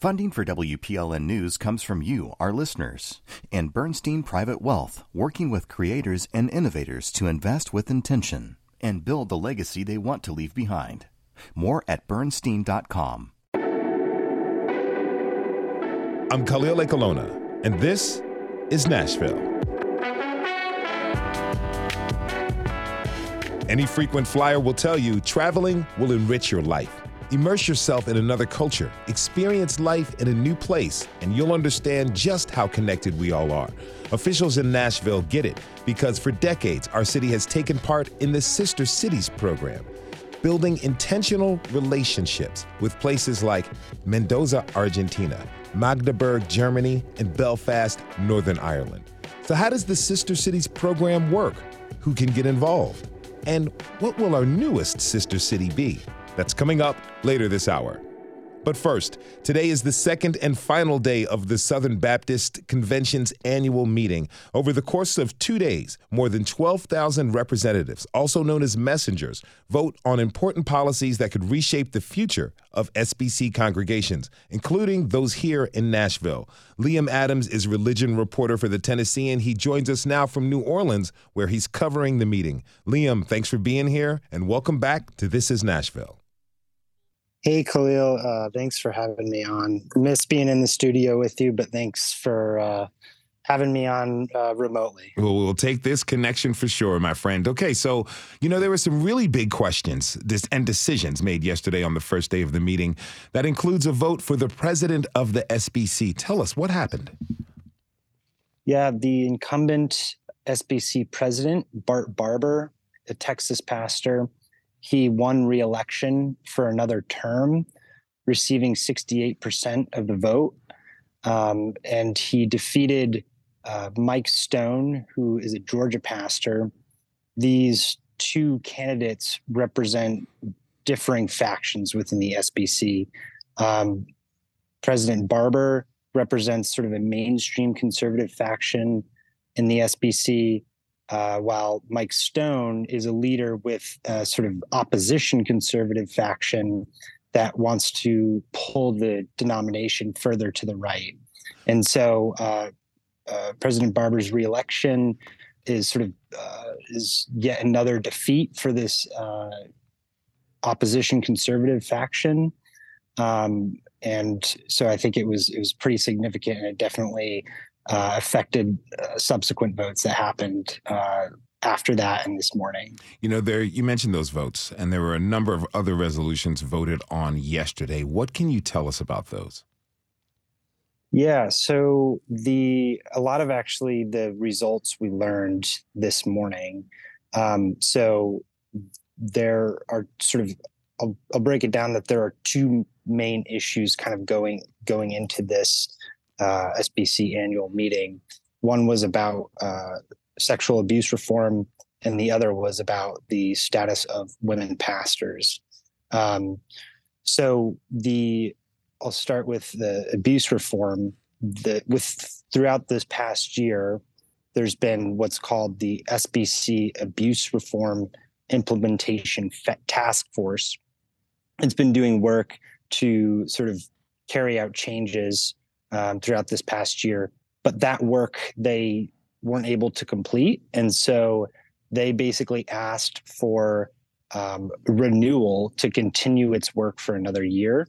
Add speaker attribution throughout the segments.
Speaker 1: Funding for WPLN News comes from you, our listeners, and Bernstein Private Wealth, working with creators and innovators to invest with intention and build the legacy they want to leave behind. More at bernstein.com.
Speaker 2: I'm Khalil Ekulona, and this is Nashville. Any frequent flyer will tell you traveling will enrich your life. Immerse yourself in another culture, experience life in a new place, and you'll understand just how connected we all are. Officials in Nashville get it because for decades, our city has taken part in the Sister Cities program, building intentional relationships with places like Mendoza, Argentina, Magdeburg, Germany, and Belfast, Northern Ireland. So, how does the Sister Cities program work? Who can get involved? And what will our newest sister city be? That's coming up later this hour. But first, today is the second and final day of the Southern Baptist Convention's annual meeting. Over the course of two days, more than 12,000 representatives, also known as messengers, vote on important policies that could reshape the future of SBC congregations, including those here in Nashville. Liam Adams is religion reporter for the Tennessean. He joins us now from New Orleans, where he's covering the meeting. Liam, thanks for being here, and welcome back to This is Nashville.
Speaker 3: Hey, Khalil. Uh, thanks for having me on. Miss being in the studio with you, but thanks for uh, having me on uh, remotely.
Speaker 2: Well, we'll take this connection for sure, my friend. Okay, so, you know, there were some really big questions and decisions made yesterday on the first day of the meeting. That includes a vote for the president of the SBC. Tell us what happened.
Speaker 3: Yeah, the incumbent SBC president, Bart Barber, a Texas pastor, he won re-election for another term, receiving 68% of the vote. Um, and he defeated uh, Mike Stone, who is a Georgia pastor. These two candidates represent differing factions within the SBC. Um, President Barber represents sort of a mainstream conservative faction in the SBC uh, while Mike Stone is a leader with a sort of opposition conservative faction that wants to pull the denomination further to the right. And so uh, uh, President Barber's reelection is sort of uh, is yet another defeat for this uh, opposition conservative faction. Um, and so I think it was it was pretty significant, and it definitely uh, affected uh, subsequent votes that happened uh, after that and this morning.
Speaker 2: You know, there you mentioned those votes, and there were a number of other resolutions voted on yesterday. What can you tell us about those?
Speaker 3: Yeah, so the a lot of actually the results we learned this morning. Um, so there are sort of I'll, I'll break it down that there are two main issues kind of going going into this uh, SBC annual meeting. One was about uh, sexual abuse reform, and the other was about the status of women pastors. Um, so the I'll start with the abuse reform. The with throughout this past year, there's been what's called the SBC Abuse Reform Implementation Task Force. It's been doing work to sort of carry out changes um, throughout this past year. But that work they weren't able to complete. And so they basically asked for um, renewal to continue its work for another year.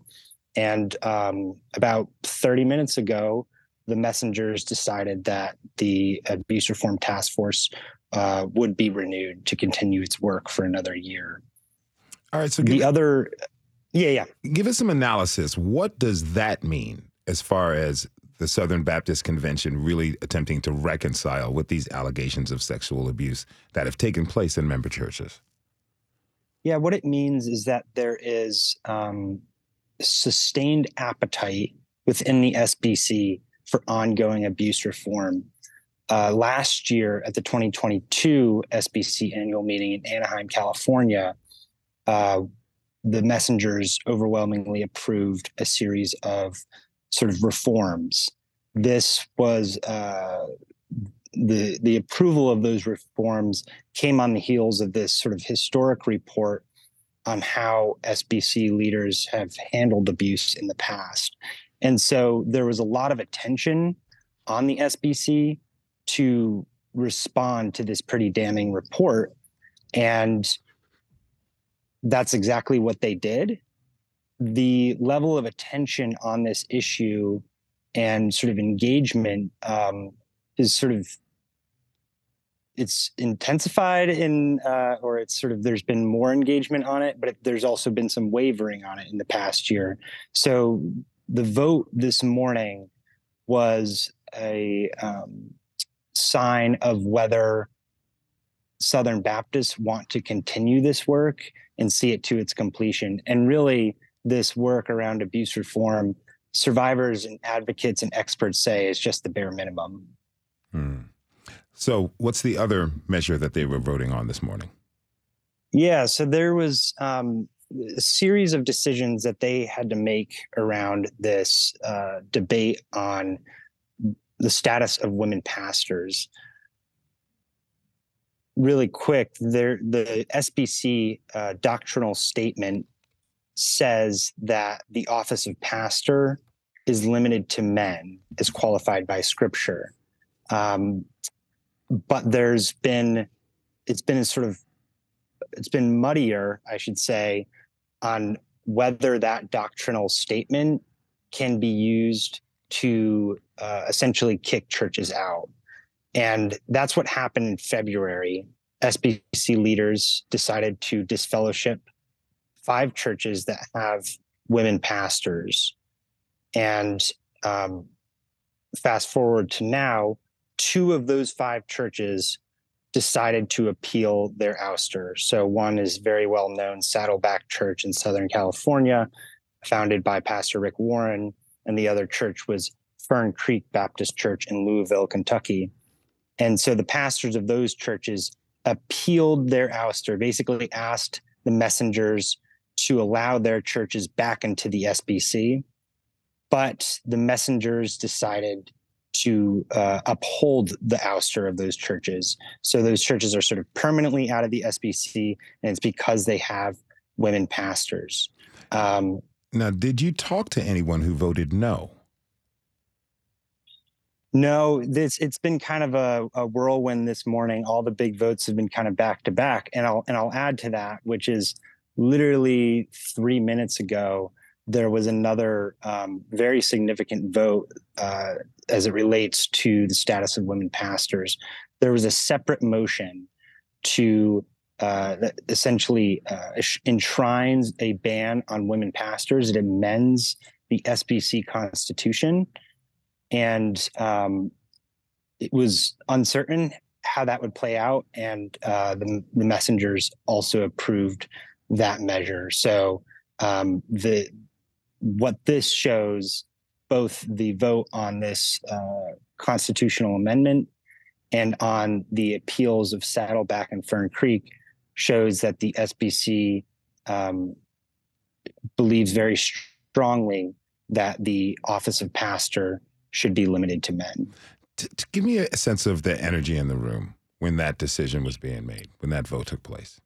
Speaker 3: And um, about 30 minutes ago, the messengers decided that the Abuse Reform Task Force uh, would be renewed to continue its work for another year.
Speaker 2: All right. So
Speaker 3: the other, yeah, yeah.
Speaker 2: Give us some analysis. What does that mean? As far as the Southern Baptist Convention really attempting to reconcile with these allegations of sexual abuse that have taken place in member churches?
Speaker 3: Yeah, what it means is that there is um, sustained appetite within the SBC for ongoing abuse reform. Uh, last year at the 2022 SBC annual meeting in Anaheim, California, uh, the messengers overwhelmingly approved a series of sort of reforms. This was uh, the the approval of those reforms came on the heels of this sort of historic report on how SBC leaders have handled abuse in the past. And so there was a lot of attention on the SBC to respond to this pretty damning report. And that's exactly what they did. The level of attention on this issue and sort of engagement um, is sort of it's intensified in uh, or it's sort of there's been more engagement on it but it, there's also been some wavering on it in the past year. So the vote this morning was a um, sign of whether southern baptists want to continue this work and see it to its completion. And really this work around abuse reform survivors and advocates and experts say is just the bare minimum
Speaker 2: hmm. So, what's the other measure that they were voting on this morning?
Speaker 3: Yeah, so there was um, a series of decisions that they had to make around this uh, debate on the status of women pastors. Really quick, there the SBC uh, doctrinal statement says that the office of pastor is limited to men as qualified by Scripture. Um, but there's been it's been a sort of it's been muddier, I should say, on whether that doctrinal statement can be used to uh, essentially kick churches out. And that's what happened in February. SBC leaders decided to disfellowship five churches that have women pastors. And um, fast forward to now, two of those five churches decided to appeal their ouster. So one is very well known Saddleback Church in Southern California, founded by Pastor Rick Warren, and the other church was Fern Creek Baptist Church in Louisville, Kentucky. And so the pastors of those churches appealed their ouster, basically asked the messengers to allow their churches back into the SBC. But the messengers decided to uh, uphold the ouster of those churches. So those churches are sort of permanently out of the SBC, and it's because they have women pastors. Um,
Speaker 2: now, did you talk to anyone who voted no?
Speaker 3: No, this it's been kind of a, a whirlwind this morning. All the big votes have been kind of back to back, and I'll and I'll add to that, which is literally three minutes ago there was another um, very significant vote uh, as it relates to the status of women pastors. There was a separate motion to uh, that essentially uh, enshrines a ban on women pastors. It amends the SBC constitution, and um, it was uncertain how that would play out. And uh, the, the messengers also approved that measure. So um, the what this shows, both the vote on this uh, constitutional amendment and on the appeals of Saddleback and Fern Creek, shows that the SBC um, believes very strongly that the office of pastor should be limited to men.
Speaker 2: To, to give me a sense of the energy in the room when that decision was being made, when that vote took place.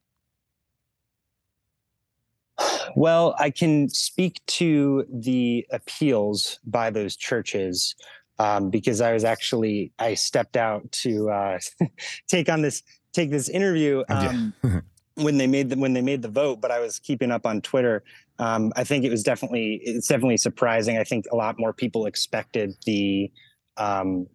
Speaker 3: Well, I can speak to the appeals by those churches um, because I was actually I stepped out to uh, take on this take this interview um, when they made the when they made the vote. But I was keeping up on Twitter. Um, I think it was definitely it's definitely surprising. I think a lot more people expected the um,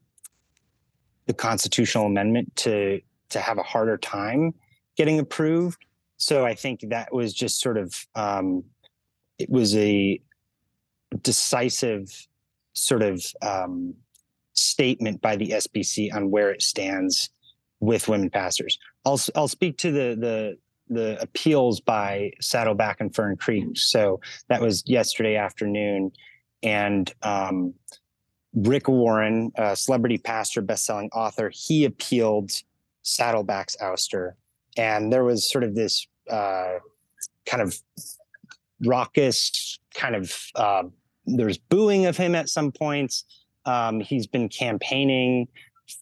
Speaker 3: the constitutional amendment to to have a harder time getting approved so I think that was just sort of um, it was a decisive sort of um, statement by the SBC on where it stands with women pastors. I'll I'll speak to the the the appeals by Saddleback and Fern Creek. So that was yesterday afternoon, and um, Rick Warren, a celebrity pastor, best-selling author, he appealed Saddleback's ouster, and there was sort of this uh, kind of raucous, kind of uh, there's booing of him at some points. Um, he's been campaigning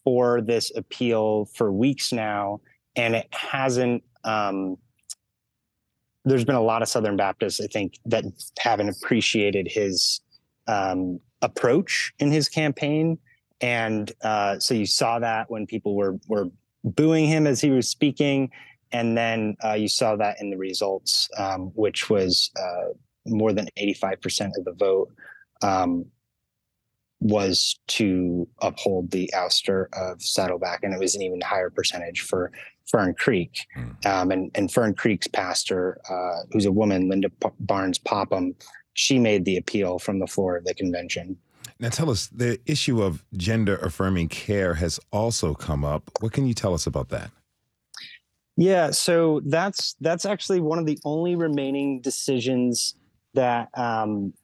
Speaker 3: for this appeal for weeks now, and it hasn't. Um, there's been a lot of Southern Baptists, I think, that haven't appreciated his um, approach in his campaign, and uh, so you saw that when people were were booing him as he was speaking, and then uh, you saw that in the results, um, which was uh, more than eighty five percent of the vote um, was to uphold the ouster of Saddleback, and it was an even higher percentage for Fern Creek. Mm. Um, and, and Fern Creek's pastor, uh, who's a woman, Linda P- Barnes Popham, she made the appeal from the floor of the convention.
Speaker 2: Now, tell us the issue of gender affirming care has also come up. What can you tell us about that?
Speaker 3: Yeah, so that's that's actually one of the only remaining decisions that um,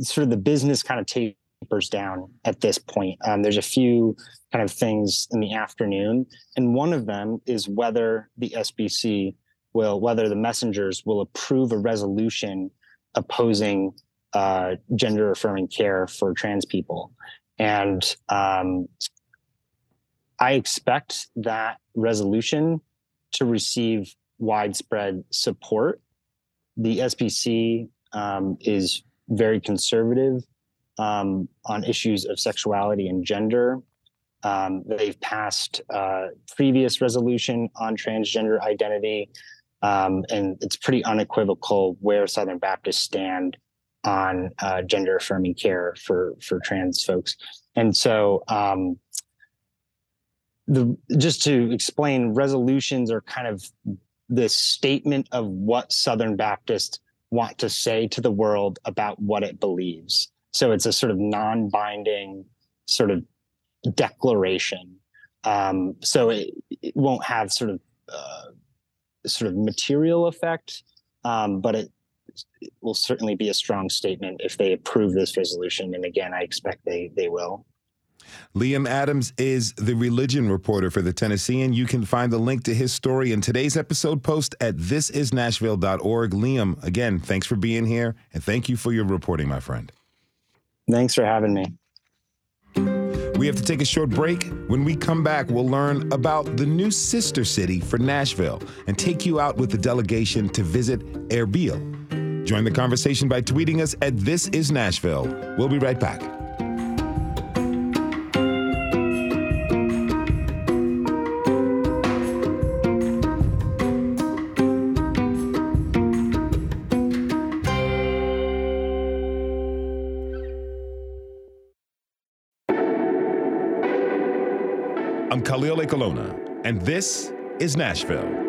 Speaker 3: sort of the business kind of tapers down at this point. Um, there's a few kind of things in the afternoon, and one of them is whether the SBC will, whether the messengers will approve a resolution opposing uh, gender affirming care for trans people. And um, I expect that resolution to receive widespread support. The SBC um, is very conservative um, on issues of sexuality and gender. Um, they've passed uh, previous resolution on transgender identity, um, and it's pretty unequivocal where Southern Baptists stand on uh, gender affirming care for for trans folks. And so, um, the just to explain, resolutions are kind of the statement of what Southern Baptists want to say to the world about what it believes. So it's a sort of non-binding sort of declaration. Um, so it, it, won't have sort of uh, sort of material effect, um, but it, it, will certainly be a strong statement if they approve this resolution. And again, I expect they they will.
Speaker 2: Liam Adams is the religion reporter for the Tennessean. You can find the link to his story in today's episode post at thisisnashville.org. Liam, again, thanks for being here and thank you for your reporting, my friend.
Speaker 3: Thanks for having me.
Speaker 2: We have to take a short break. When we come back, we'll learn about the new sister city for Nashville and take you out with the delegation to visit Erbil. Join the conversation by tweeting us at This Is Nashville. We'll be right back. Khalil Ekulona, and this is Nashville.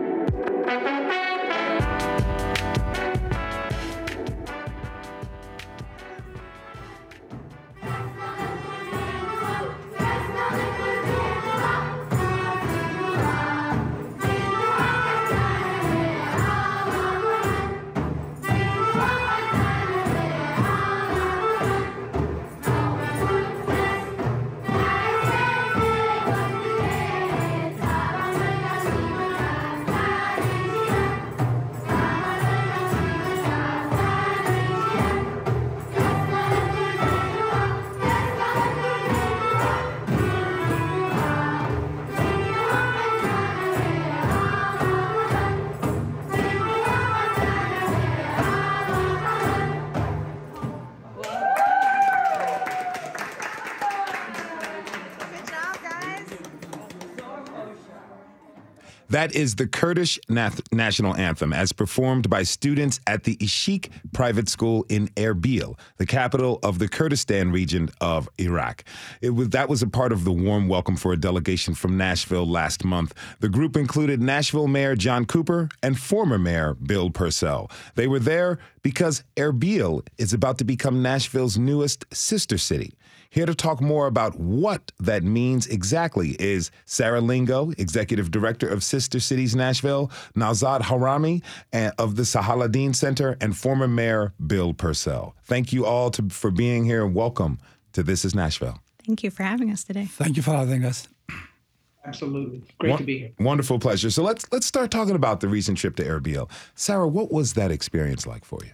Speaker 2: That is the Kurdish national anthem as performed by students at the Ishik Private School in Erbil, the capital of the Kurdistan region of Iraq. It was, that was a part of the warm welcome for a delegation from Nashville last month. The group included Nashville Mayor John Cooper and former Mayor Bill Purcell. They were there because Erbil is about to become Nashville's newest sister city. Here to talk more about what that means exactly is Sarah Lingo, Executive Director of Sister Cities Nashville, Nawzad Hawrami eh, of the Sahaladin Center, and former Mayor Bill Purcell. Thank you all to, for being here and welcome to This is Nashville.
Speaker 4: Thank you for having us today.
Speaker 5: Thank you for having us.
Speaker 6: Absolutely. Great to be here.
Speaker 2: Wonderful pleasure. So let's let's start talking about the recent trip to Erbil. Sarah, what was that experience like for you?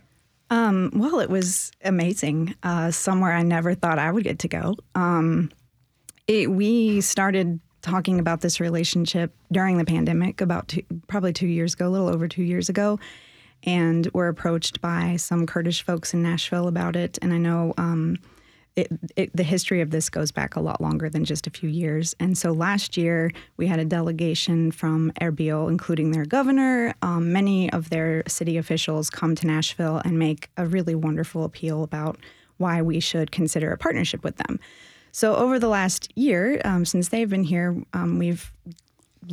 Speaker 4: Um, well, it was amazing. Uh, somewhere I never thought I would get to go. Um, it, we started talking about this relationship during the pandemic, about two, probably two years ago, a little over two years ago. and we're approached by some Kurdish folks in Nashville about it. And I know um, it, it, the history of this goes back a lot longer than just a few years. And so last year, we had a delegation from Erbil, including their governor, um, many of their city officials come to Nashville and make a really wonderful appeal about why we should consider a partnership with them. So, over the last year, um, since they've been here, um, we've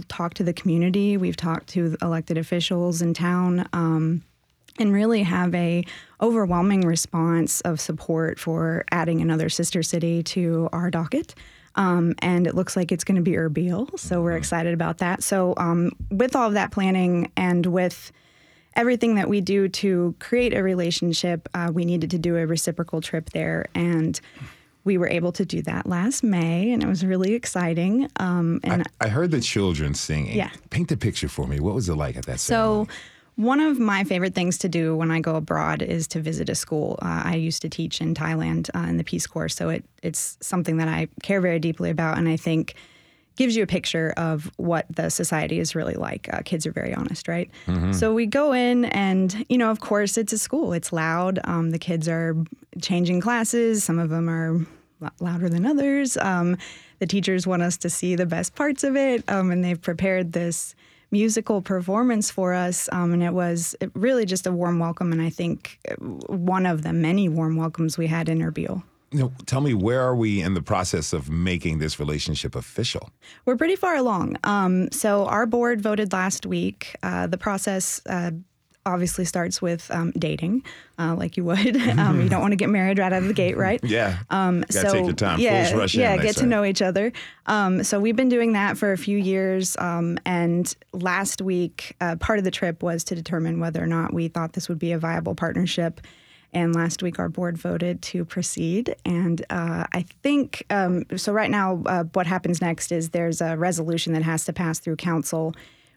Speaker 4: talked to the community, we've talked to elected officials in town, um, and really have a overwhelming response of support for adding another sister city to our docket. Um, and it looks like it's going to be Erbil, so we're mm-hmm. excited about that. So, um, with all of that planning and with everything that we do to create a relationship, uh, we needed to do a reciprocal trip there. And we were able to do that last May, and it was really exciting. Um, and
Speaker 2: I, I, heard the children singing.
Speaker 4: Yeah.
Speaker 2: Paint the picture for me. What was it like at that
Speaker 4: ceremony? One of my favorite things to do when I go abroad is to visit a school. Uh, I used to teach in Thailand uh, in the Peace Corps, so it, it's something that I care very deeply about, and I think gives you a picture of what the society is really like. Uh, kids are very honest, right? Mm-hmm. So we go in, and you know, of course, it's a school. It's loud. Um, the kids are changing classes. Some of them are louder than others. Um, the teachers want us to see the best parts of it, um, and they've prepared this musical performance for us, um, and it was really just a warm welcome. And I think uh, one of the many warm welcomes we had in Erbil.
Speaker 2: Know, tell me, where are we in the process of making this relationship official?
Speaker 4: We're pretty far along. Um, so, our board voted last week. Uh, the process uh, obviously starts with um, dating, uh, like you would. um, you don't want to get married right out of the gate, right?
Speaker 2: Yeah. Um, so take your time.
Speaker 4: Yeah,
Speaker 2: rush
Speaker 4: yeah.
Speaker 2: In,
Speaker 4: get
Speaker 2: say.
Speaker 4: to know each other. Um, so we've been doing that for a few years, um, and last week, uh, part of the trip was to determine whether or not we thought this would be a viable partnership. And last week, our board voted to proceed. And uh, I think um, so. Right now, uh, what happens next is there's a resolution that has to pass through council.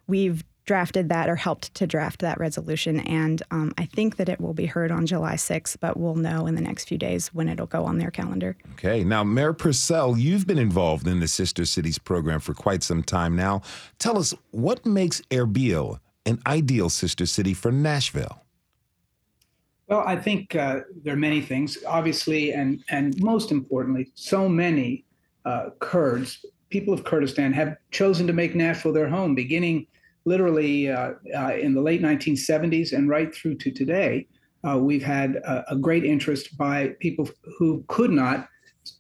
Speaker 4: We've drafted that or helped to draft that resolution. And um, I think that it will be heard on July 6th, but we'll know in the next few days when it'll go on their calendar.
Speaker 2: Okay. Now, Mayor Purcell, you've been involved in the Sister Cities program for quite some time now. Tell us what makes Erbil an ideal sister city for Nashville?
Speaker 6: Well, I think uh, there are many things, obviously, and and most importantly, so many uh, Kurds, people of Kurdistan, have chosen to make Nashville their home, beginning literally uh, uh in the late 1970s and right through to today. Uh, we've had a, a, great interest by people who could not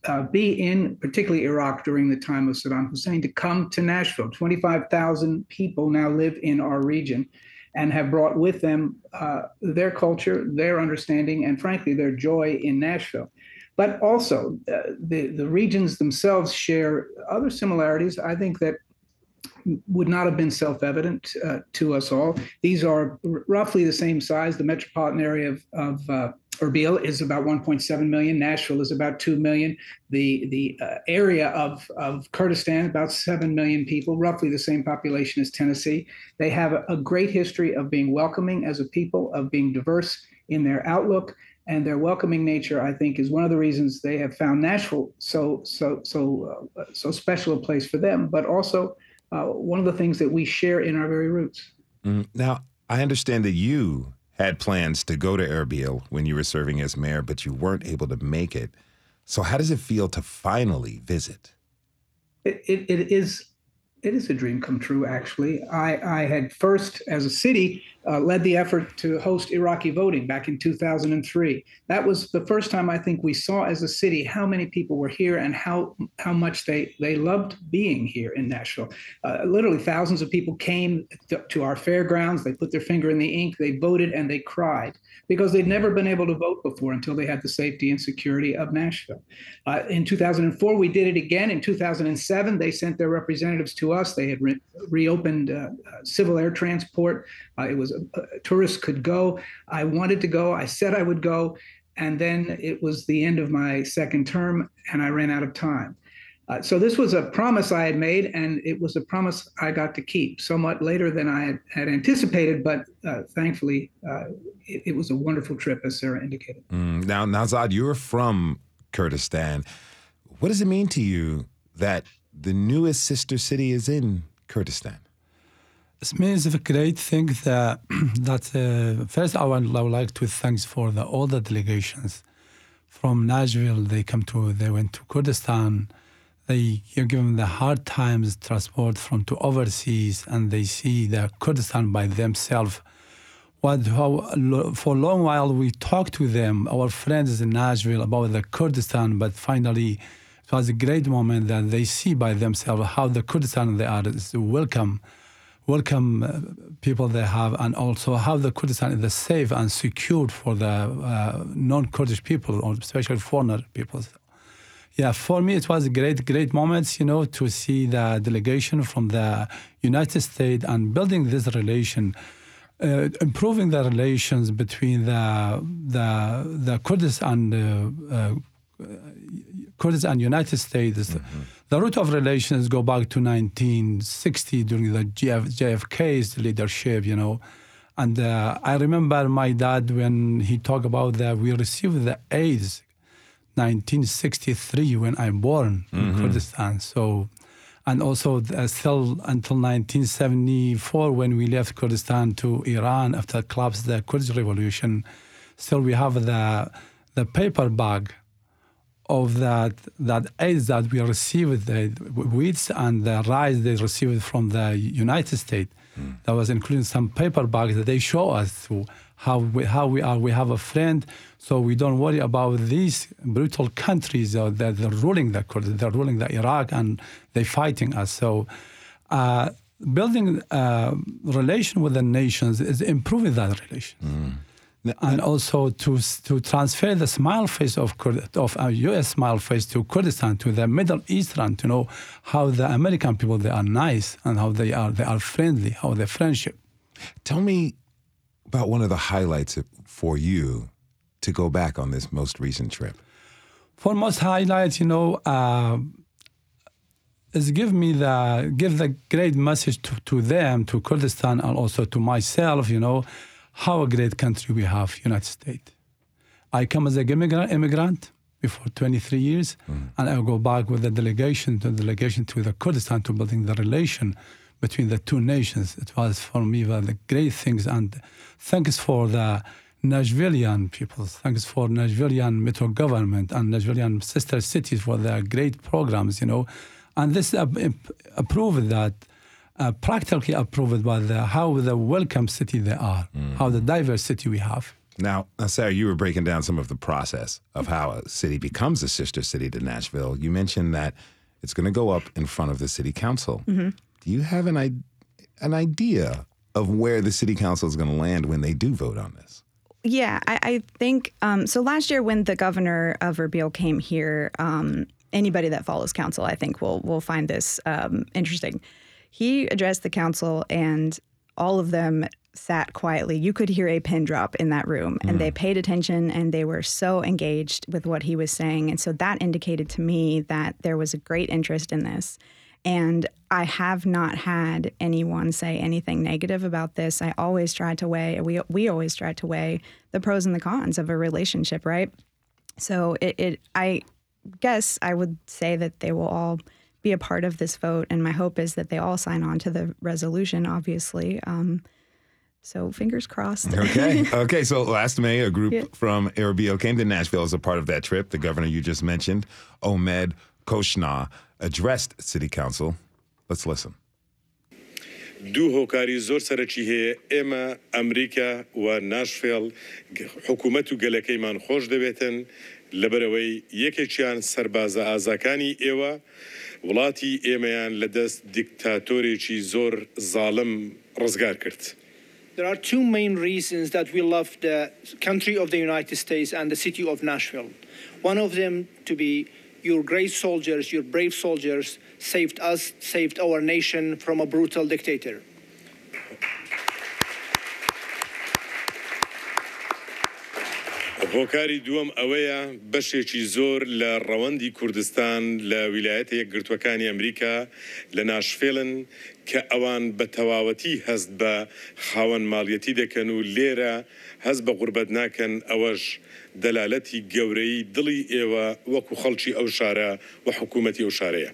Speaker 6: uh, be in, particularly Iraq during the time of Saddam Hussein, to come to Nashville. 25,000 people now live in our region and have brought with them uh, their culture, their understanding, and frankly, their joy in Nashville. But also, uh, the, the regions themselves share other similarities. I think that would not have been self-evident uh, to us all. These are r- roughly the same size. The metropolitan area of, of uh, Erbil is about 1.7 million. Nashville is about 2 million. The the uh, area of, of Kurdistan, about 7 million people, roughly the same population as Tennessee. They have a, a great history of being welcoming as a people, of being diverse in their outlook. And their welcoming nature, I think, is one of the reasons they have found Nashville so so so uh, so special a place for them. But also, uh, one of the things that we share in our very roots.
Speaker 2: Mm. Now, I understand that you had plans to go to Erbil when you were serving as mayor, but you weren't able to make it. So, how does it feel to finally visit?
Speaker 6: It, it, it is it is a dream come true, actually. I, I had first, as a city, uh, led the effort to host Iraqi voting back in 2003. That was the first time I think we saw as a city how many people were here and how how much they they loved being here in Nashville. Uh, literally, thousands of people came to, to our fairgrounds. They put their finger in the ink. They voted and they cried because they'd never been able to vote before until they had the safety and security of Nashville. Uh, in 2004, we did it again. In 2007, they sent their representatives to us. They had re- reopened uh, uh civil air transport. Uh, it was tourists could go. I wanted to go. I said I would go. And then it was the end of my second term, and I ran out of time. Uh, so this was a promise I had made, and it was a promise I got to keep somewhat later than I had, had anticipated, but uh, thankfully uh, it, it, was a wonderful trip, as Sarah indicated.
Speaker 2: Mm, now, Nawzad, you're from Kurdistan. What does it mean to you that the newest sister city is in Kurdistan?
Speaker 5: It means a great thing that that uh, first I would, I would like to thank for the all the delegations from Nashville. They come to they went to Kurdistan. They give them the hard times transport from to overseas, and they see the Kurdistan by themselves. What how for a long while we talked to them, our friends in Nashville about the Kurdistan, but finally it was a great moment that they see by themselves how the Kurdistan they are is welcome welcome uh, people they have, and also how the Kurdistan is safe and secured for the uh, non-Kurdish people, or especially foreigner people. Yeah, for me it was a great, great moment, you know, to see the delegation from the United States and building this relation, uh, improving the relations between the the the Kurdish and uh, uh, and United States. Mm-hmm the root of relations go back to 1960 during the JF, JFK's leadership, you know. And uh, I remember my dad when he talked about that we received the AIDS 1963 when I'm born mm-hmm. in Kurdistan. So, and also uh, still until 1974 when we left Kurdistan to Iran after collapse the Kurdish revolution, still we have the the paper bag of that that aid that we received, the wheat and the rice they received from the United States. Mm. That was including some paper bags that they show us to how we, how we are. We have a friend, so we don't worry about these brutal countries uh, that they're ruling the Kurds, they're ruling the Iraq and they're fighting us. So. Uh, building a uh, relation with the nations is improving that relation. Mm and also to to transfer the smile face of of our U.S. smile face to Kurdistan to the Middle Eastern to know how the American people they are nice and how they are they are friendly, how they friendship.
Speaker 2: Tell me about one of the highlights for you to go back on this most recent trip.
Speaker 5: For most highlights, you know. Uh, is give me the give the great message to, to them to Kurdistan and also to myself you know how a great country we have, United States. I come as a immigrant, immigrant before 23 years, mm. and I go back with the delegation, the delegation to the Kurdistan to building the relation between the two nations. It was for me one of the great things, and thanks for the Nashvilleian people, thanks for Nashvilleian metro government and Nashvilleian sister cities for their great programs, you know, and this uh, approved that uh, practically approved by the, how the welcome city they are, mm. how the diverse city we have.
Speaker 2: Now, Sarah, you were breaking down some of the process of how a city becomes a sister city to Nashville. You mentioned that it's going to go up in front of the city council. Mm-hmm. Do you have an, an idea of where the city council is going to land when they do vote on this?
Speaker 4: Yeah, I, I think um, so. Last year, when the governor of Erbil came here, um, anybody that follows council, I think, will will find this um, interesting. He addressed the council, and all of them sat quietly. You could hear a pin drop in that room, and mm. they paid attention and they were so engaged with what he was saying. And so that indicated to me that there was a great interest in this. And I have not had anyone say anything negative about this. I always try to weigh, we, we always try to weigh the pros and the cons of a relationship, right? So it, it I guess I would say that they will all be a part of this vote. And my hope is that they all sign on to the resolution, obviously. Um, so fingers crossed.
Speaker 2: okay. Okay. So last May, a group yeah. from Erbil came to Nashville as a part of that trip. The governor you just mentioned, Omed Khoshnaw, addressed city council. Let's listen.
Speaker 7: دو هۆکاری زۆر سەرەکی هەیە ئێمە ئەمریکا و ناشفێڵ حکوومەت و لەبەرەوەی یەکێکیان سربازە ئازاکانی ئێوە وڵاتی ئێمەیان لە دەست دیکتاتۆرێکی زۆر زاڵم ڕزگار کرد.
Speaker 8: There are two main reasons that we love the country of the United States and the city of Nashville. One of them to be your great soldiers, your brave soldiers saved us, saved our nation from a brutal dictator.
Speaker 7: هۆکاری دووەم ئەوەیە بەشێکی زۆر لە ڕەوەندی کوردستان لە ویلایەتە یەکگرتوەکانی ئەمریکا لە ناشفێڵن کە ئەوان بە تەواوەتی هەست بە خاوەن ماڵیەتی دەکەن و لێرە هەست بە غوربەت ناکەن ئەوەش دەلالەتی گەورەی دڵی ئێوە وەکو خەڵکی ئەو شارە و حکوومەتی ئەو شارەیە.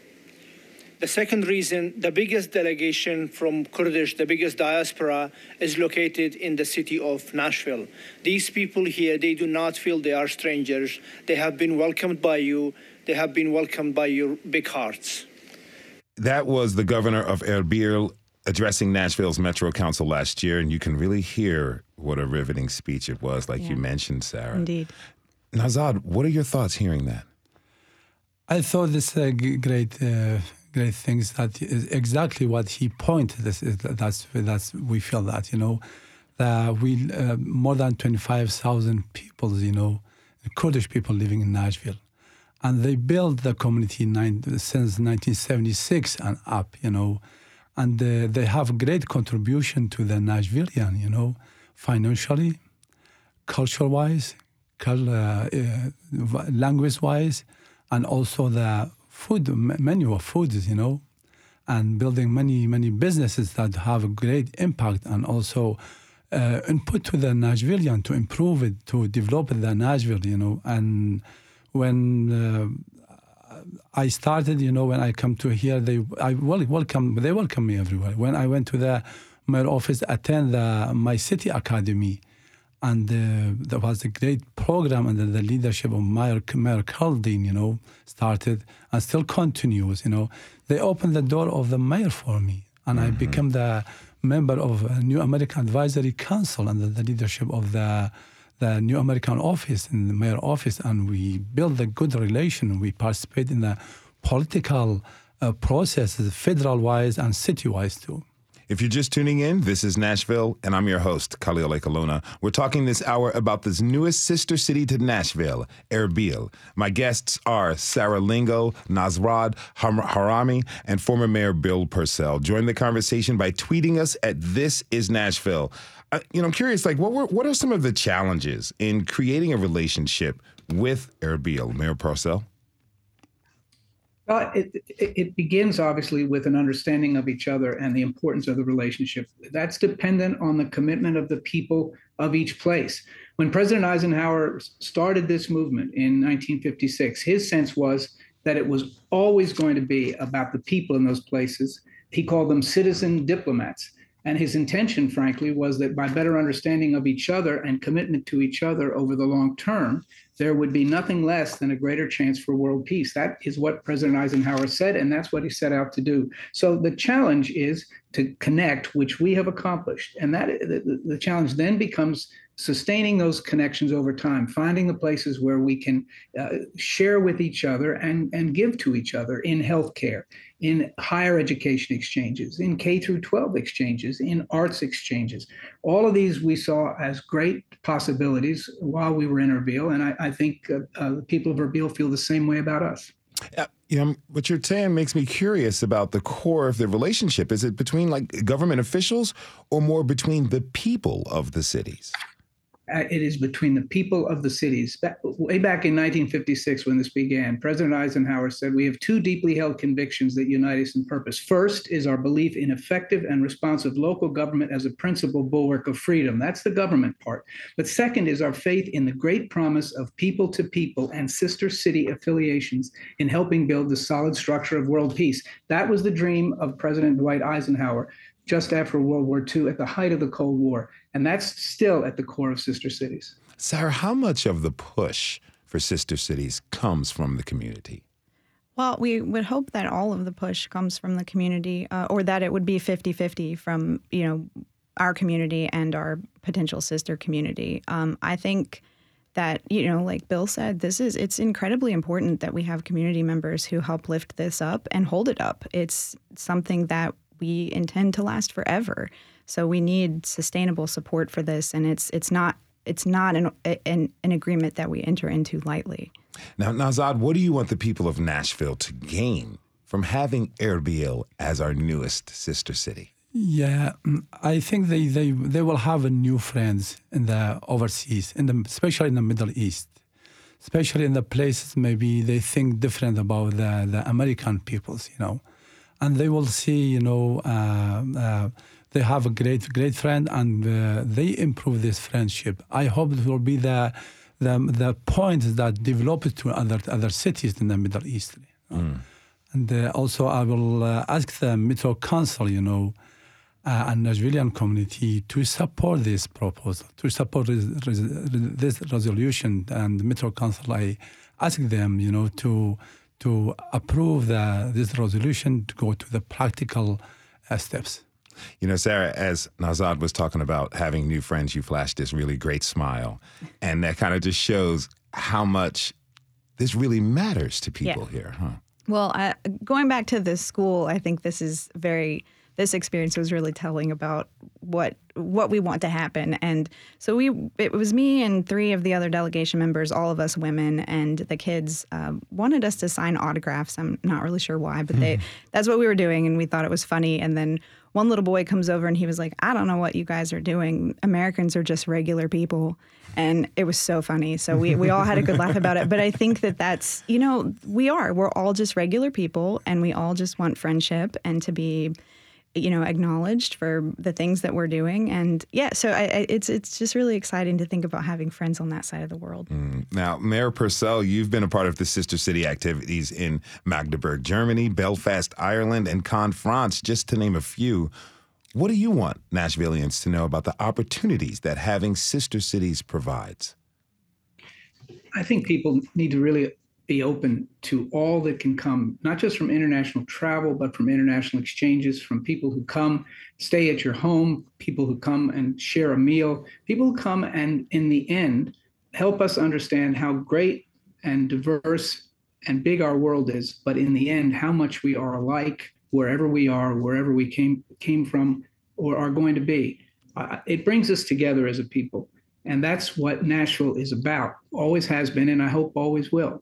Speaker 8: The second reason, the biggest delegation from Kurdish, the biggest diaspora, is located in the city of Nashville. These people here, they do not feel they are strangers. They have been welcomed by you. They have been welcomed by your big hearts.
Speaker 2: That was the governor of Erbil addressing Nashville's Metro Council last year, and you can really hear what a riveting speech it was, like
Speaker 4: Yeah.
Speaker 2: you mentioned, Sarah.
Speaker 4: Indeed.
Speaker 2: Nawzad, what are your thoughts hearing that?
Speaker 5: I thought this uh, g- great, uh, great things that is exactly what he pointed. This is, that's that's we feel that you know that we uh, more than twenty five thousand people, you know, Kurdish people living in Nashville, and they built the community nine, since nineteen seventy six and up, you know, and uh, they have great contribution to the Nashvilleian, you know, financially, culture wise, uh, uh, language wise, and also the food menu of foods, you know, and building many many businesses that have a great impact and also uh, input to the Nashvilleian to improve it, to develop the Nashville, you know, and when. Uh, I started, you know, when I come to here, they I wel- welcome they welcome me everywhere. When I went to the mayor office, attend the my city academy, and uh, there was a great program under the leadership of Mayor Mayor Karl Dean, you know, started and still continues. You know, they opened the door of the mayor for me, and I became the member of a New American Advisory Council under the leadership of the the New American office in the mayor office, and we built a good relation. We participate in the political uh, processes, federal wise and city wise too.
Speaker 2: If you're just tuning in, this is Nashville, and I'm your host, Khalil Ekulona. We're talking this hour about this newest sister city to Nashville, Erbil. My guests are Sarah Lingo, Nazrad Har- Hawrami, and former Mayor Bill Purcell. Join the conversation by tweeting us at This Is Nashville. Uh, you know, I'm curious, like, what were what are some of the challenges in creating a relationship with Erbil, Mayor Purcell?
Speaker 6: It, it, it begins obviously with an understanding of each other and the importance of the relationship. That's dependent on the commitment of the people of each place. When President Eisenhower started this movement in 1956, his sense was that it was always going to be about the people in those places. He called them citizen diplomats. And his intention, frankly, was that by better understanding of each other and commitment to each other over the long term, there would be nothing less than a greater chance for world peace. That is what President Eisenhower said, and that's what he set out to do. So the challenge is to connect, which we have accomplished. And that the, the challenge then becomes sustaining those connections over time, finding the places where we can uh, share with each other and, and give to each other in healthcare, in higher education exchanges, in K through 12 exchanges, in arts exchanges. All of these we saw as great possibilities while we were in Erbil, and I, I think uh, uh, the people of Erbil feel the same way about us.
Speaker 2: You know, what you're saying makes me curious about the core of the relationship. Is it between like government officials or more between the people of the cities?
Speaker 6: Uh, it is between the people of the cities. Way back in 1956, when this began, President Eisenhower said, We have two deeply held convictions that unite us in purpose. First is our belief in effective and responsive local government as a principal bulwark of freedom. That's the government part. But second is our faith in the great promise of people to people and sister city affiliations in helping build the solid structure of world peace. That was the dream of President Dwight Eisenhower just after World War II at the height of the Cold War. And that's still at the core of Sister Cities.
Speaker 2: Sarah, how much of the push for Sister Cities comes from the community?
Speaker 4: Well, we would hope that all of the push comes from the community, uh, or that it would be 50 50 from, you know, our community and our potential sister community. Um, I think that, you know, like Bill said, this is, it's incredibly important that we have community members who help lift this up and hold it up. It's something that we intend to last forever. So we need sustainable support for this, and it's it's not it's not an an, an agreement that we enter into lightly.
Speaker 2: Now, Nawzad, what do you want the people of Nashville to gain from having Erbil as our newest sister city?
Speaker 5: Yeah, mm, I think they, they, they will have a new friends in the overseas, in the, especially in the Middle East, especially in the places maybe they think different about the, the American peoples, you know, and they will see, you know, uh, uh, they have a great great friend and uh, they improve this friendship. I hope it will be the the the point that develops to other other cities in the Middle East. Mm. And uh, also, I will uh, ask the Metro Council, you know, uh, and Nashvilleian community to support this proposal, to support this, this resolution. And Metro Council, I ask them, you know, to to approve the, this resolution to go to the practical uh, steps.
Speaker 2: You know, Sarah, as Nawzad was talking about having new friends, you flashed this really great smile. And that kind of just shows how much this really matters to people yeah. here, huh?
Speaker 4: Well, uh, going back to this school, I think this is very this experience was really telling about what what we want to happen. And so we it was me and three of the other delegation members, all of us women, and the kids um, wanted us to sign autographs. I'm not really sure why, but they that's what we were doing, and we thought it was funny. And then one little boy comes over and he was like, I don't know what you guys are doing. Americans are just regular people. And it was so funny. So we, we all had a good laugh about it. But I think that that's, you know, we are. We're all just regular people and we all just want friendship and to be you know acknowledged for the things that we're doing. And yeah so I, I, it's it's just really exciting to think about having friends on that side of the world.
Speaker 2: Mm. now mayor purcell you've been a part of the sister city activities in magdeburg germany belfast ireland and Caen france just to name a few. What do you want nashvilleians to know about the opportunities that having sister cities provides?
Speaker 6: I think people need to really be open to all that can come, not just from international travel, but from international exchanges, from people who come stay at your home, people who come and share a meal, people who come and, in the end, help us understand how great and diverse and big our world is, but in the end, how much we are alike wherever we are, wherever we came came from, or are going to be. Uh, it brings us together as a people. And that's what Nashville is about, always has been, and I hope always will.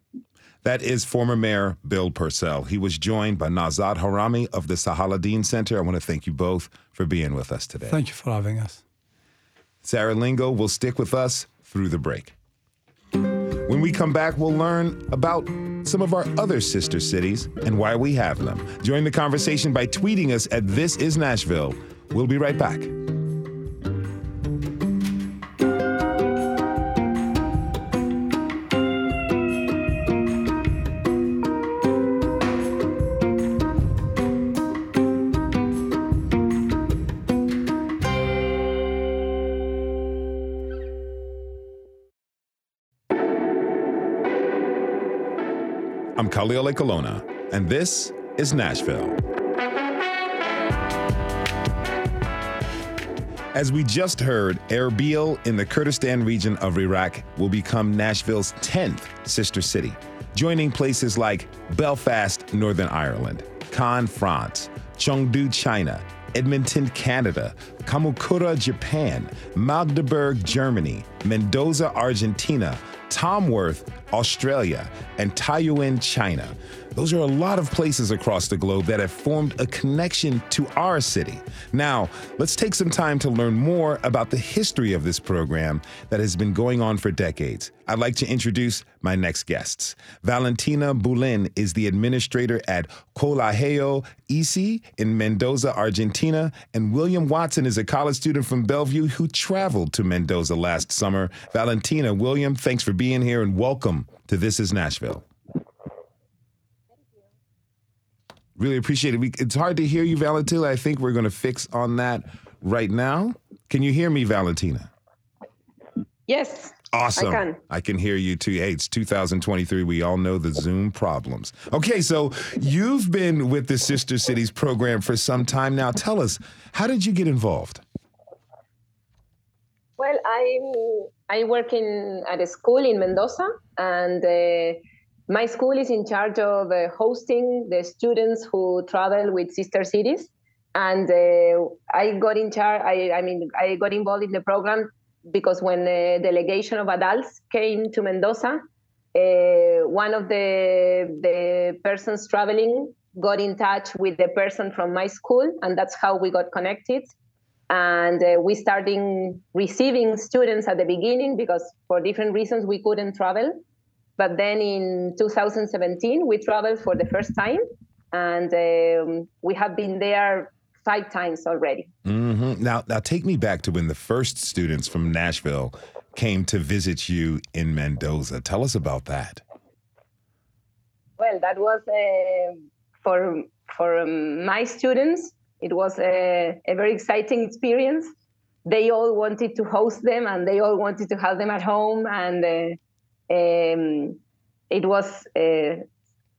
Speaker 2: That is former Mayor Bill Purcell. He was joined by Nawzad Hawrami of the Salahadeen Center. I want to thank you both for being with us today.
Speaker 5: Thank you for having us.
Speaker 2: Sarah Lingo will stick with us through the break. When we come back, we'll learn about some of our other sister cities and why we have them. Join the conversation by tweeting us at This Is Nashville. We'll be right back. Khalil Ekulona, and this is Nashville. As we just heard, Erbil in the Kurdistan region of Iraq will become Nashville's 10th sister city, joining places like Belfast, Northern Ireland, Caen, France, Chengdu, China, Edmonton, Canada, Kamakura, Japan, Magdeburg, Germany, Mendoza, Argentina, Tamworth, Australia, and Taiyuan, China. Those are a lot of places across the globe that have formed a connection to our city. Now, let's take some time to learn more about the history of this program that has been going on for decades. I'd like to introduce my next guests. Valentina Boulin is the administrator at Colegio ICEI in Mendoza, Argentina, and William Watson is a college student from Bellevue who traveled to Mendoza last summer. Valentina, William, thanks for being here and welcome to This is Nashville. Really appreciate it. We, it's hard to hear you, Valentina. I think we're going to fix on that right now. Can you hear me, Valentina?
Speaker 9: Yes.
Speaker 2: Awesome.
Speaker 9: I can.
Speaker 2: I can hear you too. Hey, it's 2023. We all know the Zoom problems. Okay, so you've been with the Sister Cities program for some time now. Tell us, how did you get involved?
Speaker 9: Well, I'm I work in at a school in Mendoza, and uh, my school is in charge of uh, hosting the students who travel with sister cities. And uh, I got in charge. I, I mean, I got involved in the program because when a delegation of adults came to Mendoza, uh, one of the the persons traveling got in touch with the person from my school, and that's how we got connected. And uh, we started receiving students at the beginning because for different reasons we couldn't travel. But then in 2017, we traveled for the first time, and um, we have been there five times already.
Speaker 2: Mm-hmm. Now, now take me back to when the first students from Nashville came to visit you in Mendoza. Tell us about that.
Speaker 9: Well, that was uh, for for um, my students, it was a, a very exciting experience. They all wanted to host them, and they all wanted to have them at home, and uh, um, it was uh,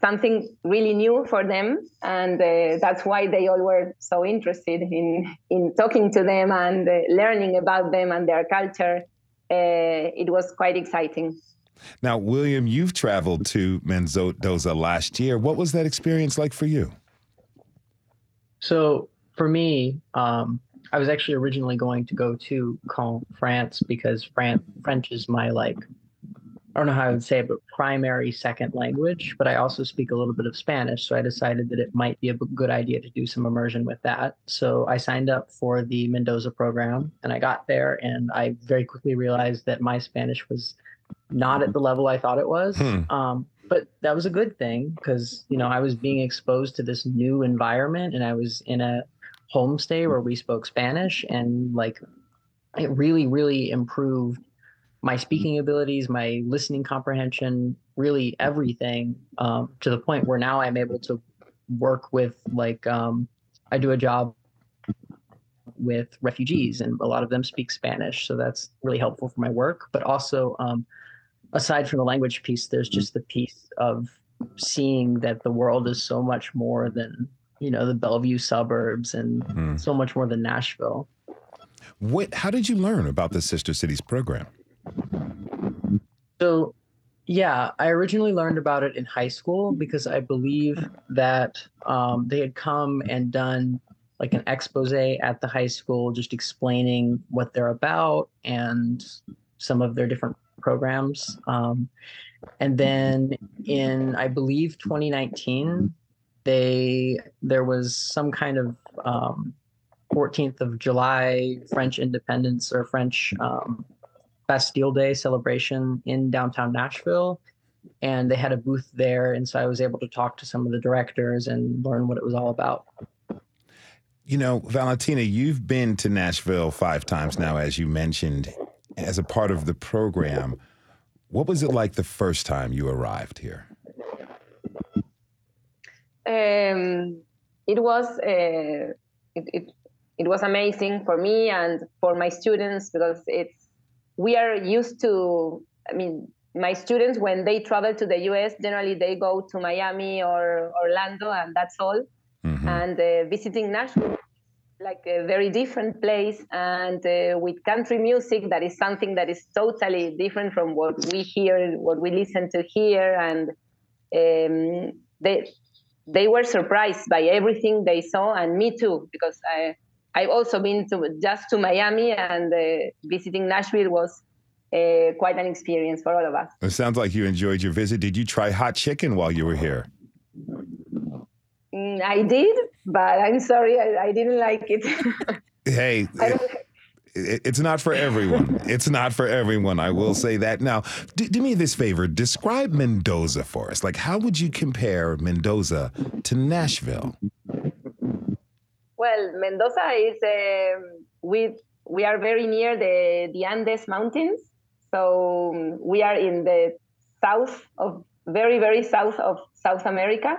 Speaker 9: something really new for them, and uh, that's why they all were so interested in in talking to them and uh, learning about them and their culture. Uh, it was quite exciting.
Speaker 2: Now, William, you've traveled to Mendoza last year. What was that experience like for you?
Speaker 10: So, for me, um, I was actually originally going to go to Caen, France, because France, French is my like I don't know how I would say it, but primary second language. But I also speak a little bit of Spanish. So I decided that it might be a good idea to do some immersion with that. So I signed up for the Mendoza program and I got there and I very quickly realized that my Spanish was not at the level I thought it was. Hmm. Um, but that was a good thing because, you know, I was being exposed to this new environment and I was in a homestay where we spoke Spanish and like it really, really improved my speaking abilities, my listening comprehension, really everything um, to the point where now I'm able to work with like um, I do a job with refugees and a lot of them speak Spanish, so that's really helpful for my work. But also, um, aside from the language piece, there's just the piece of seeing that the world is so much more than you know the Bellevue suburbs and mm. so much more than Nashville.
Speaker 2: What? How did you learn about the Sister Cities program?
Speaker 10: So, yeah, I originally learned about it in high school because I believe that um, they had come and done like an expose at the high school, just explaining what they're about and some of their different programs. Um, and then in, I believe, 2019, they there was some kind of um, 14th of July French independence or French um, Bastille Day celebration in downtown Nashville. And they had a booth there. And so I was able to talk to some of the directors and learn what it was all about.
Speaker 2: You know, Valentina, you've been to Nashville five times now, as you mentioned, as a part of the program. What was it like the first time you arrived here?
Speaker 9: Um, it was uh, it, it, it was amazing for me and for my students because it's we are used to, I mean, my students, when they travel to the US, generally they go to Miami or Orlando, and that's all. Mm-hmm. And uh, visiting Nashville, like a very different place, and uh, with country music, that is something that is totally different from what we hear, what we listen to here, and um, they they were surprised by everything they saw, and me too, because I I've also been to just to Miami, and uh, visiting Nashville was uh, quite an experience for all of us.
Speaker 2: It sounds like you enjoyed your visit. Did you try hot chicken while you were here?
Speaker 9: Mm, I did, but I'm sorry, I, I didn't like it.
Speaker 2: hey. it's not for everyone. It's not for everyone. I will say that. Now, do, do, me this favor. Describe Mendoza for us. Like, how would you compare Mendoza to Nashville?
Speaker 9: Well, Mendoza is um, we we are very near the the Andes Mountains, so we are in the south of very very south of South America,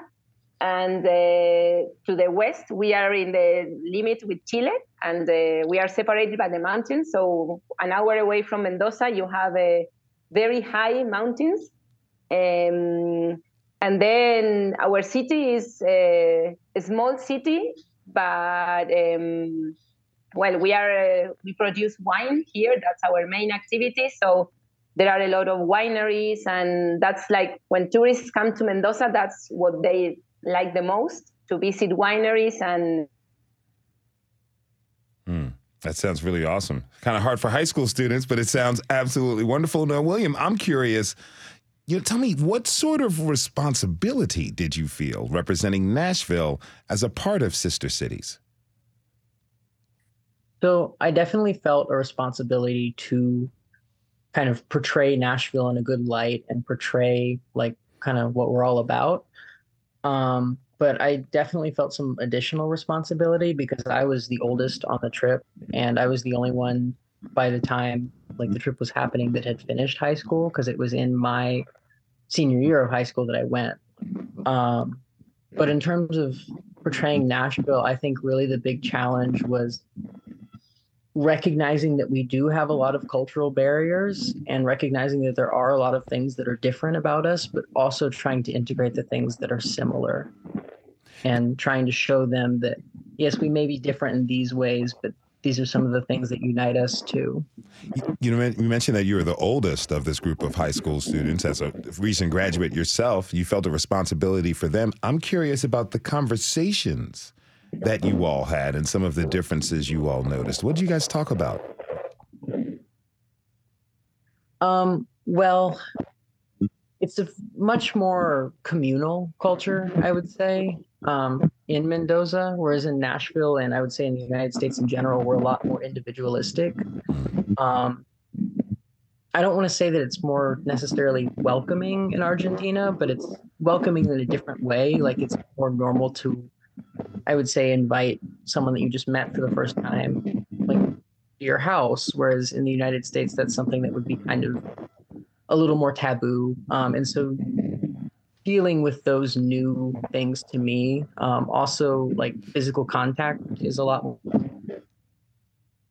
Speaker 9: and uh, to the west we are in the limit with Chile, and uh, we are separated by the mountains. So an hour away from Mendoza, you have a very high mountains. Um, and then our city is uh, a small city but um, well, we are uh, we produce wine here. That's our main activity. So there are a lot of wineries, and that's like when tourists come to Mendoza, that's what they like the most to visit wineries and.
Speaker 2: Mm, that sounds really awesome. Kind of hard for high school students, but it sounds absolutely wonderful. Now, William, I'm curious. You know, tell me what sort of responsibility did you feel representing Nashville as a part of Sister Cities?
Speaker 10: So I definitely felt a responsibility to kind of portray Nashville in a good light and portray like kind of what we're all about. Um, but I definitely felt some additional responsibility because I was the oldest on the trip and I was the only one by the time like the trip was happening that had finished high school because it was in my senior year of high school that I went. Um, but in terms of portraying Nashville, I think really the big challenge was recognizing that we do have a lot of mm-hmm. cultural barriers and recognizing that there are a lot of things that are different about us, but also trying to integrate the things that are similar and trying to show them that, yes, we may be different in these ways, but these are some of the things that unite us too.
Speaker 2: You know, you mentioned that you were the oldest of this group of high school students. As a recent graduate yourself, you felt a responsibility for them. I'm curious about the conversations that you all had and some of the differences you all noticed. What did you guys talk about?
Speaker 10: Um, well, it's a much more communal culture, I would say, um, in Mendoza, whereas in Nashville and I would say in the United States in general, we're a lot more individualistic. Um, I don't want to say that it's more necessarily welcoming in Argentina, but it's welcoming in a different way. Like it's more normal to I would say invite someone that you just met for the first time, like to your house. Whereas in the United States, that's something that would be kind of a little more taboo. Um, and so dealing with those new things to me, um, also like physical contact is a lot more,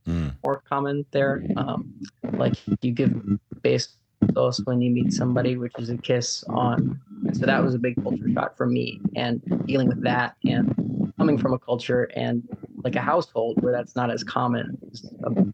Speaker 10: mm. more common there. Um, like you give base also when you meet somebody, which is a kiss on. And so that was a big culture shock for me and dealing with that and coming from a culture and like a household where that's not as common was,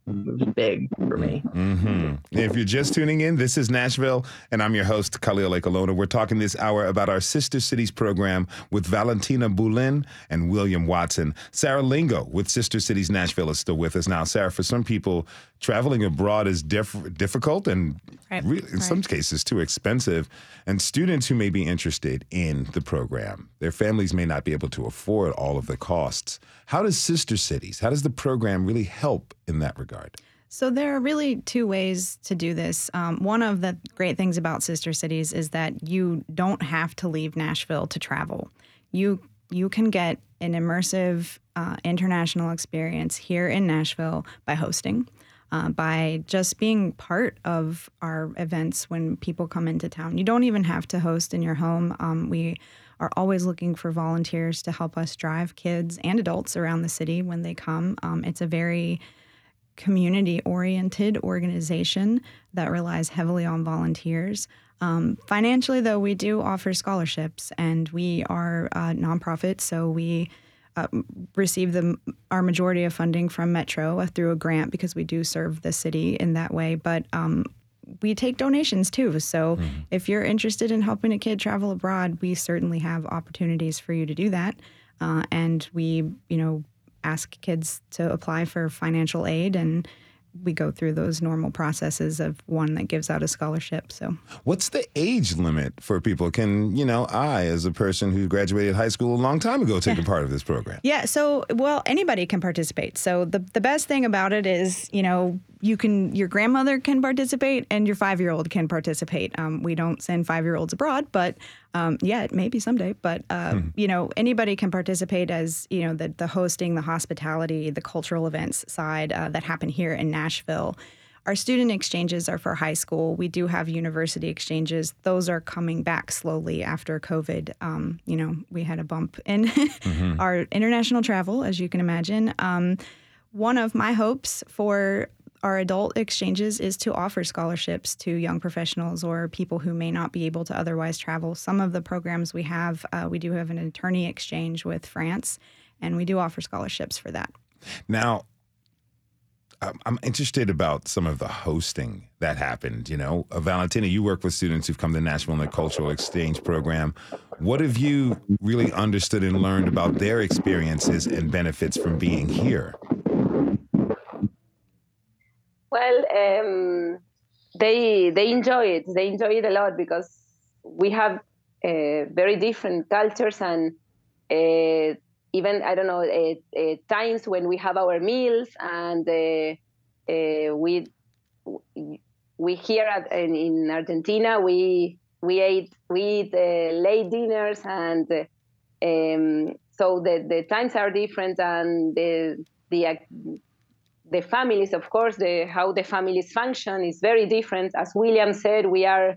Speaker 10: was big for me.
Speaker 2: Mm-hmm. If you're just tuning in, this is Nashville, and I'm your host, Khalil Ekulona. We're talking this hour about our Sister Cities program with Valentina Boulin and William Watson. Sarah Lingo with Sister Cities Nashville is still with us now. Sarah, for some people, traveling abroad is diff- difficult and right. in right. some cases too expensive. And students who may be interested in the program, their families may not be able to afford all of the costs. How does Sister Cities, how does the program really help in that regard?
Speaker 4: So there are really two ways to do this. Um, one of the great things about Sister Cities is that you don't have to leave Nashville to travel. You you can get an immersive uh, international experience here in Nashville by hosting uh, by just being part of our events when people come into town. You don't even have to host in your home. Um, we are always looking for volunteers to help us drive kids and adults around the city when they come. Um, it's a very community oriented organization that relies heavily on volunteers. Um, financially, though, we do offer scholarships and we are a nonprofit, so we uh, receive the our majority of funding from Metro through a grant because we do serve the city in that way. But um, we take donations too. So mm-hmm. if you're interested in helping a kid travel abroad, we certainly have opportunities for you to do that. Uh, and we, you know, ask kids to apply for financial aid and we go through those normal processes of one that gives out a scholarship. So,
Speaker 2: what's the age limit for people? Can you know I, as a person who graduated high school a long time ago, take yeah. a part of this program?
Speaker 4: Yeah. So, well, anybody can participate. So the the best thing about it is, you know, you can your grandmother can participate and your five year old can participate. Um, we don't send five year olds abroad, but um, yeah, maybe someday. But uh, hmm. you know, anybody can participate as you know the the hosting, the hospitality, the cultural events side uh, that happen here in Nashville. Our student exchanges are for high school. We do have university exchanges. Those are coming back slowly after COVID. Um, you know, we had a bump in mm-hmm. our international travel, as you can imagine. Um, one of my hopes for our adult exchanges is to offer scholarships to young professionals or people who may not be able to otherwise travel. Some of the programs we have, uh, we do have an attorney exchange with France, and we do offer scholarships for that.
Speaker 2: Now, I'm interested about some of the hosting that happened. You know, uh, Valentina, you work with students who've come to Nashville in the cultural exchange program. What have you really understood and learned about their experiences and benefits from being here?
Speaker 9: Well, um, they they enjoy it. They enjoy it a lot because we have uh, very different cultures and uh, even I don't know uh, times when we have our meals and we we here at, in, in, Argentina we we ate we eat late dinners and um, so the, the times are different and the the the families, of course, the how the families function is very different. As William said, we are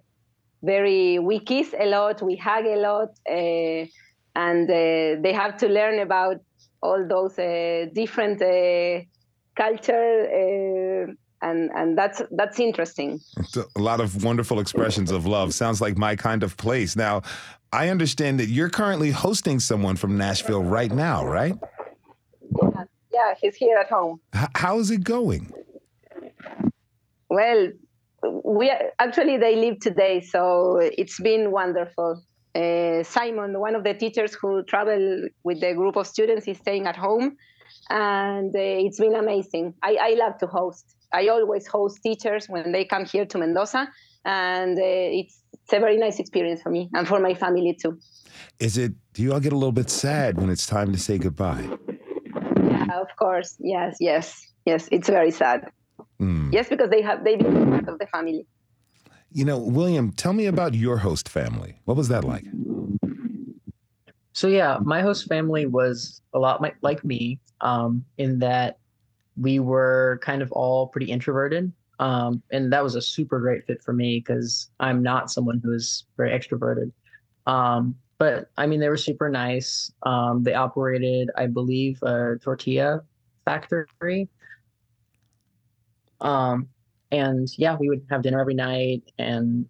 Speaker 9: very we kiss a lot, we hug a lot, uh, and uh, they have to learn about all those uh, different uh, culture uh, and and that's that's interesting.
Speaker 2: A lot of wonderful expressions of love. Sounds like my kind of place. Now, I understand that you're currently hosting someone from Nashville right now, right?
Speaker 9: Yeah, he's here at home.
Speaker 2: H- how is it going?
Speaker 9: Well, we actually they leave today, so it's been wonderful. Uh, Simon, one of the teachers who travel with the group of students, is staying at home, and uh, it's been amazing. I, I love to host. I always host teachers when they come here to Mendoza, and uh, it's, it's a very nice experience for me and for my family too.
Speaker 2: Is it? Do you all get a little bit sad when it's time to say goodbye?
Speaker 9: Yeah, of course. Yes, yes, yes. It's very sad. Mm. Yes, because they have they become part of the family.
Speaker 2: You know, William, tell me about your host family. What was that like?
Speaker 10: So yeah, my host family was a lot like me um, in that we were kind of all pretty introverted. Um, and that was a super great fit for me because I'm not someone who is very extroverted. Um, but I mean, they were super nice. Um, they operated, I believe, a tortilla factory. Um, and yeah, we would have dinner every night, and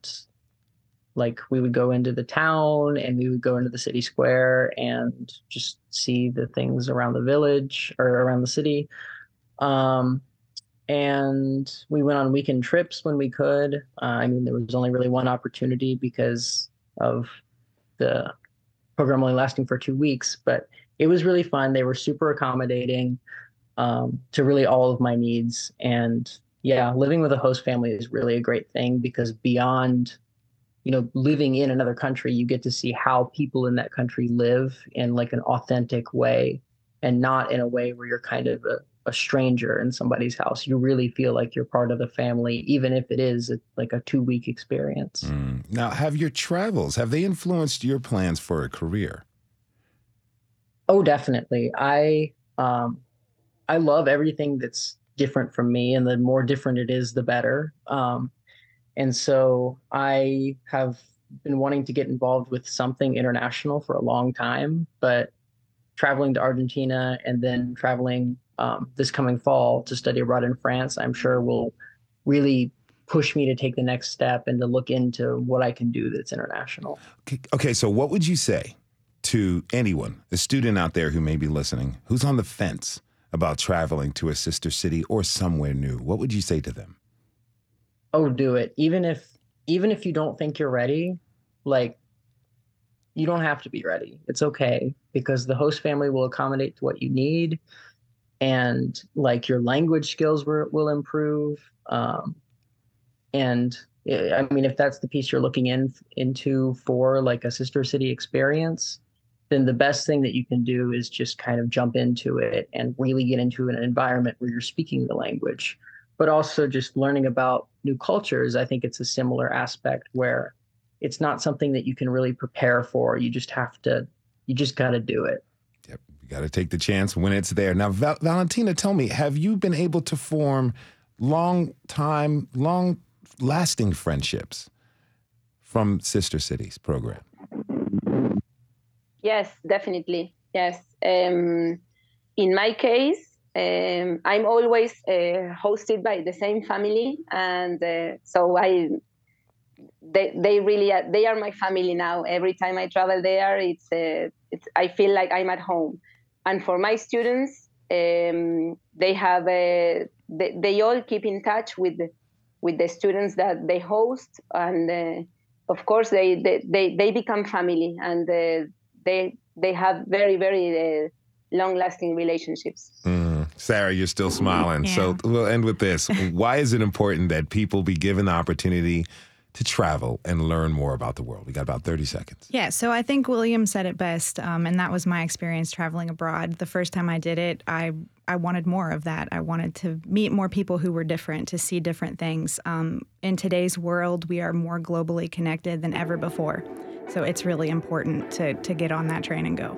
Speaker 10: like we would go into the town and we would go into the city square and just see the things around the village or around the city. Um, and we went on weekend trips when we could. Uh, I mean, there was only really one opportunity because of the program only lasting for two weeks, but it was really fun. They were super accommodating um, to really all of my needs. And yeah, living with a host family is really a great thing because beyond, you know, living in another country, you get to see how people in that country live in like an authentic way and not in a way where you're kind of a a stranger in somebody's house. You really feel like you're part of the family, even if it is a, like a two week experience.
Speaker 2: Mm. Now, have your travels have they influenced your plans for a career?
Speaker 10: Oh, definitely. I um, I love everything that's different from me, and the more different it is, the better. Um, and so I have been wanting to get involved with something international for a long time, but traveling to Argentina and then traveling um, this coming fall to study abroad in France, I'm sure will really push me to take the next step and to look into what I can do that's international.
Speaker 2: Okay, okay, so what would you say to anyone, a student out there who may be listening, who's on the fence about traveling to a sister city or somewhere new? What would you say to them?
Speaker 10: Oh, do it. Even if even if you don't think you're ready, like you don't have to be ready. It's okay because the host family will accommodate to what you need and like your language skills will, will improve um, and eh, i mean if that's the piece you're looking in into for like a sister city experience then the best thing that you can do is just kind of jump into it and really get into an environment where you're speaking the language. But also just learning about new cultures i think it's a similar aspect where it's not something that you can really prepare for. You just have to you just got to do it
Speaker 2: got to take the chance when it's there. Now, Val- Valentina, tell me, have you been able to form long time, long lasting friendships from Sister Cities program?
Speaker 9: Yes, definitely. Yes. Um, in my case, um, I'm always uh, hosted by the same family, and uh, so I they they really are, they are my family now. Every time I travel there, it's, uh, it's I feel like I'm at home. And for my students, um, they have a, they, they, all keep in touch with the, with the students that they host, and uh, of course they, they, they they become family, and uh, they they have very very uh, long lasting relationships.
Speaker 2: Mm. Sarah, you're still smiling. Yeah. So we'll end with this. Why is it important that people be given the opportunity to travel and learn more about the world? We got about 30 seconds.
Speaker 4: Yeah, so I think William said it best, um, and that was my experience traveling abroad. The first time I did it, I I wanted more of that. I wanted to meet more people who were different, to see different things. Um, in today's world, we are more globally connected than ever before. So it's really important to, to get on that train and go.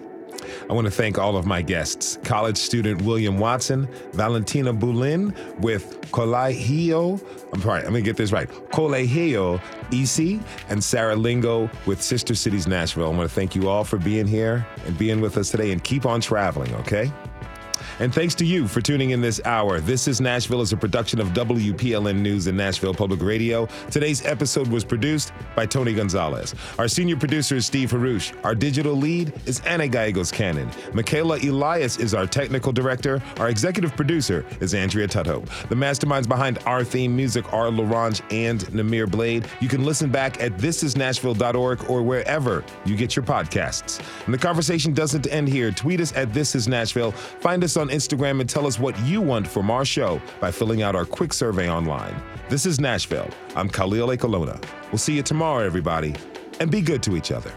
Speaker 2: I want to thank all of my guests college student William Watson, Valentina Boulin with Colegio, I'm sorry, I'm going to get this right, Colegio EC, and Sarah Lingo with Sister Cities Nashville. I want to thank you all for being here and being with us today and keep on traveling, okay? And thanks to you for tuning in this hour. This is Nashville is a production of WPLN News and Nashville Public Radio. Today's episode was produced by Tony Gonzalez. Our senior producer is Steve Haruch. Our digital lead is Anna Gallegos Cannon. Michaela Elias is our technical director. Our executive producer is Andrea Tudhope. The masterminds behind our theme music are Laurent and Namir Blade. You can listen back at thisisnashville.org or wherever you get your podcasts. And the conversation doesn't end here. Tweet us at This Is Nashville. Find us on Instagram and tell us what you want from our show by filling out our quick survey online. This is Nashville. I'm Khalil Ekulona. We'll see you tomorrow, everybody, and be good to each other.